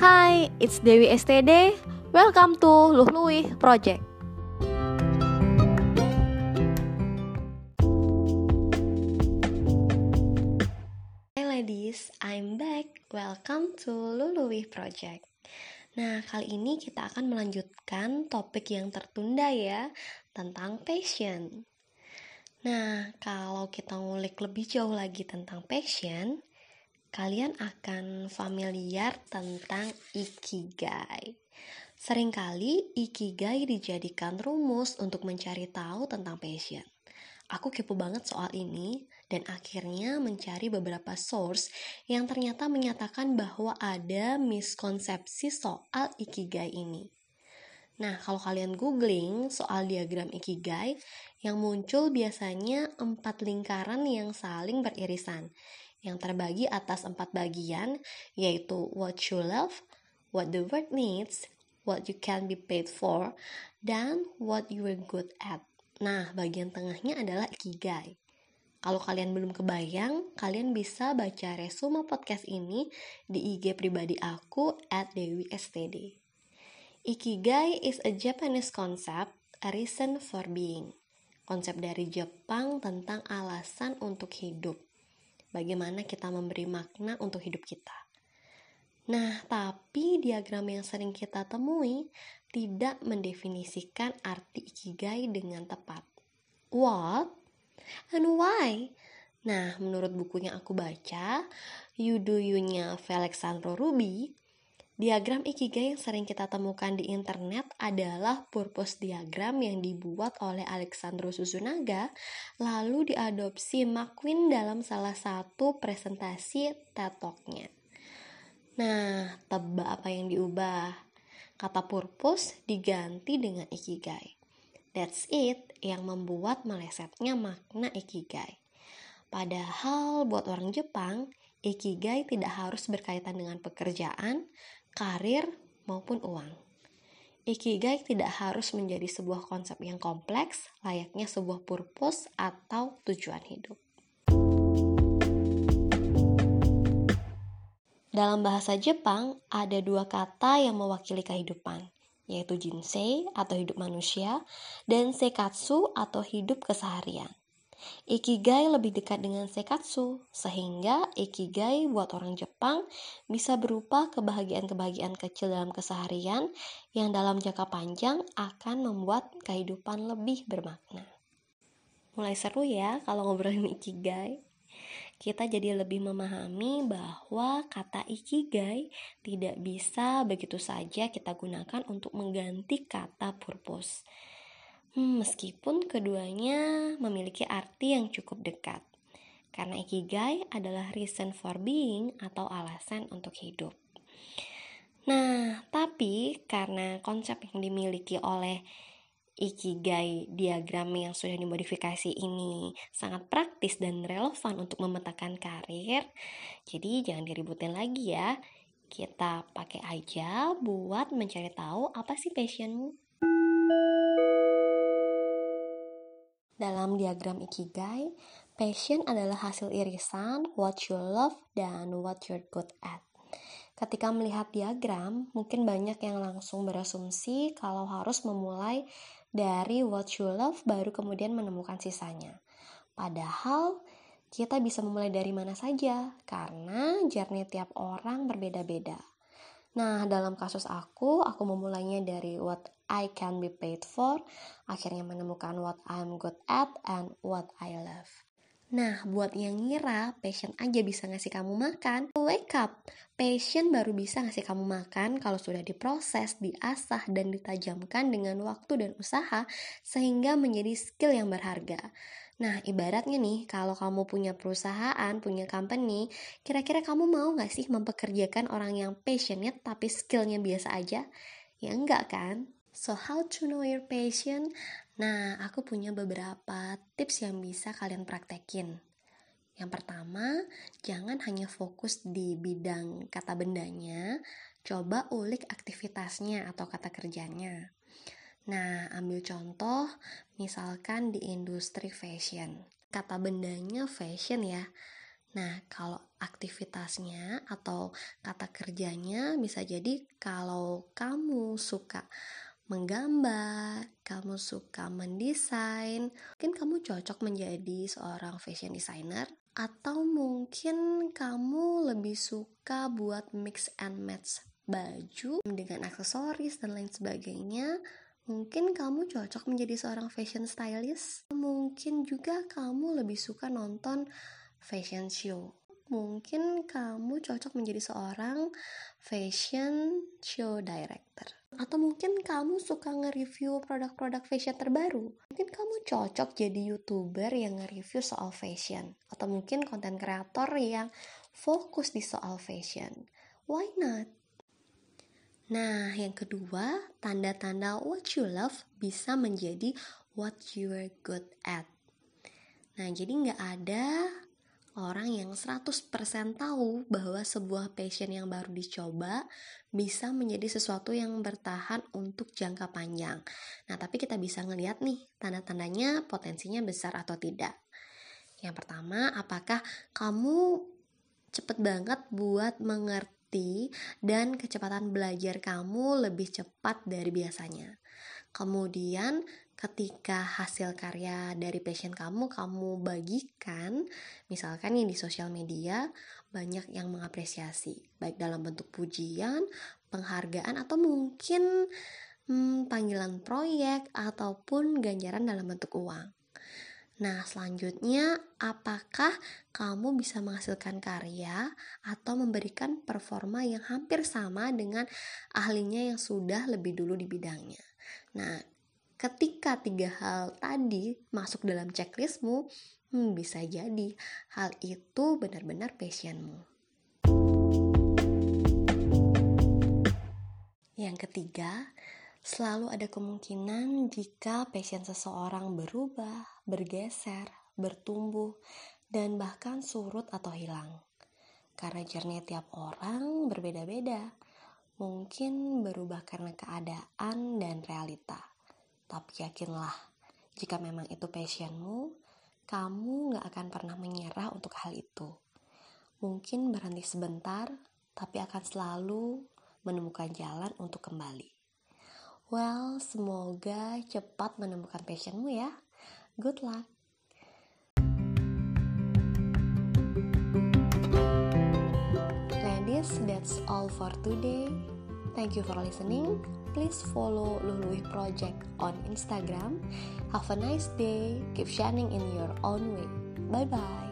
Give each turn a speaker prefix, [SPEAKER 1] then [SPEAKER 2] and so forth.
[SPEAKER 1] Hai, it's Dewi STD. Welcome to Luh Project. Hey ladies, I'm back. Welcome to Luluwi Project. Nah, kali ini kita akan melanjutkan topik yang tertunda ya, tentang passion. Nah, kalau kita ngulik lebih jauh lagi tentang passion, kalian akan familiar tentang ikigai. Seringkali ikigai dijadikan rumus untuk mencari tahu tentang passion. Aku kepo banget soal ini dan akhirnya mencari beberapa source yang ternyata menyatakan bahwa ada miskonsepsi soal ikigai ini. Nah, kalau kalian googling soal diagram ikigai, yang muncul biasanya empat lingkaran yang saling beririsan, yang terbagi atas empat bagian, yaitu what you love, what the world needs, what you can be paid for, dan what you are good at. Nah, bagian tengahnya adalah ikigai. Kalau kalian belum kebayang, kalian bisa baca resume podcast ini di IG pribadi aku at Dewi STD. Ikigai is a Japanese concept, a reason for being. Konsep dari Jepang tentang alasan untuk hidup bagaimana kita memberi makna untuk hidup kita. Nah, tapi diagram yang sering kita temui tidak mendefinisikan arti ikigai dengan tepat. What? And why? Nah, menurut buku yang aku baca, You-nya Felixandro Ruby, Diagram Ikigai yang sering kita temukan di internet adalah purpose diagram yang dibuat oleh Alexandro Susunaga lalu diadopsi McQueen dalam salah satu presentasi TED. Nah, tebak apa yang diubah? Kata purpose diganti dengan Ikigai. That's it yang membuat melesetnya makna Ikigai. Padahal buat orang Jepang, Ikigai tidak harus berkaitan dengan pekerjaan, karir, maupun uang. Ikigai tidak harus menjadi sebuah konsep yang kompleks, layaknya sebuah purpose atau tujuan hidup. Dalam bahasa Jepang, ada dua kata yang mewakili kehidupan, yaitu jinsei atau hidup manusia dan sekatsu atau hidup keseharian. Ikigai lebih dekat dengan sekatsu, sehingga ikigai buat orang Jepang bisa berupa kebahagiaan-kebahagiaan kecil dalam keseharian yang dalam jangka panjang akan membuat kehidupan lebih bermakna. Mulai seru ya kalau ngobrolin ikigai. Kita jadi lebih memahami bahwa kata ikigai tidak bisa begitu saja kita gunakan untuk mengganti kata purpose Hmm, meskipun keduanya memiliki arti yang cukup dekat. Karena ikigai adalah reason for being atau alasan untuk hidup. Nah, tapi karena konsep yang dimiliki oleh ikigai diagram yang sudah dimodifikasi ini sangat praktis dan relevan untuk memetakan karir, jadi jangan diributin lagi ya. Kita pakai aja buat mencari tahu apa sih passionmu. Dalam diagram Ikigai, passion adalah hasil irisan what you love dan what you're good at. Ketika melihat diagram, mungkin banyak yang langsung berasumsi kalau harus memulai dari what you love baru kemudian menemukan sisanya. Padahal kita bisa memulai dari mana saja karena journey tiap orang berbeda-beda. Nah, dalam kasus aku, aku memulainya dari what I can be paid for, akhirnya menemukan what I'm good at and what I love. Nah, buat yang ngira passion aja bisa ngasih kamu makan, wake up. Passion baru bisa ngasih kamu makan kalau sudah diproses, diasah, dan ditajamkan dengan waktu dan usaha sehingga menjadi skill yang berharga. Nah, ibaratnya nih, kalau kamu punya perusahaan, punya company, kira-kira kamu mau gak sih mempekerjakan orang yang passionate tapi skillnya biasa aja? Ya enggak kan? So, how to know your passion? Nah, aku punya beberapa tips yang bisa kalian praktekin. Yang pertama, jangan hanya fokus di bidang kata bendanya, coba ulik aktivitasnya atau kata kerjanya. Nah, ambil contoh misalkan di industri fashion. Kata bendanya fashion ya. Nah, kalau aktivitasnya atau kata kerjanya bisa jadi kalau kamu suka menggambar, kamu suka mendesain, mungkin kamu cocok menjadi seorang fashion designer atau mungkin kamu lebih suka buat mix and match baju dengan aksesoris dan lain sebagainya. Mungkin kamu cocok menjadi seorang fashion stylist. Mungkin juga kamu lebih suka nonton fashion show. Mungkin kamu cocok menjadi seorang fashion show director. Atau mungkin kamu suka nge-review produk-produk fashion terbaru. Mungkin kamu cocok jadi youtuber yang nge-review soal fashion. Atau mungkin konten kreator yang fokus di soal fashion. Why not? Nah, yang kedua, tanda-tanda what you love bisa menjadi what you are good at. Nah, jadi nggak ada orang yang 100% tahu bahwa sebuah passion yang baru dicoba bisa menjadi sesuatu yang bertahan untuk jangka panjang. Nah, tapi kita bisa ngelihat nih tanda-tandanya potensinya besar atau tidak. Yang pertama, apakah kamu cepet banget buat mengerti dan kecepatan belajar kamu lebih cepat dari biasanya. Kemudian ketika hasil karya dari passion kamu kamu bagikan misalkan nih di sosial media banyak yang mengapresiasi baik dalam bentuk pujian penghargaan atau mungkin hmm, panggilan proyek ataupun ganjaran dalam bentuk uang Nah, selanjutnya, apakah kamu bisa menghasilkan karya atau memberikan performa yang hampir sama dengan ahlinya yang sudah lebih dulu di bidangnya? Nah, ketika tiga hal tadi masuk dalam checklistmu, hmm, bisa jadi hal itu benar-benar passionmu. Yang ketiga, selalu ada kemungkinan jika passion seseorang berubah, bergeser, bertumbuh, dan bahkan surut atau hilang. Karena jernih tiap orang berbeda-beda, mungkin berubah karena keadaan dan realita. Tapi yakinlah, jika memang itu passionmu, kamu gak akan pernah menyerah untuk hal itu. Mungkin berhenti sebentar, tapi akan selalu menemukan jalan untuk kembali. Well, semoga cepat menemukan passionmu ya. Good luck! Ladies, that's all for today. Thank you for listening. Please follow Lului Project on Instagram. Have a nice day. Keep shining in your own way. Bye bye.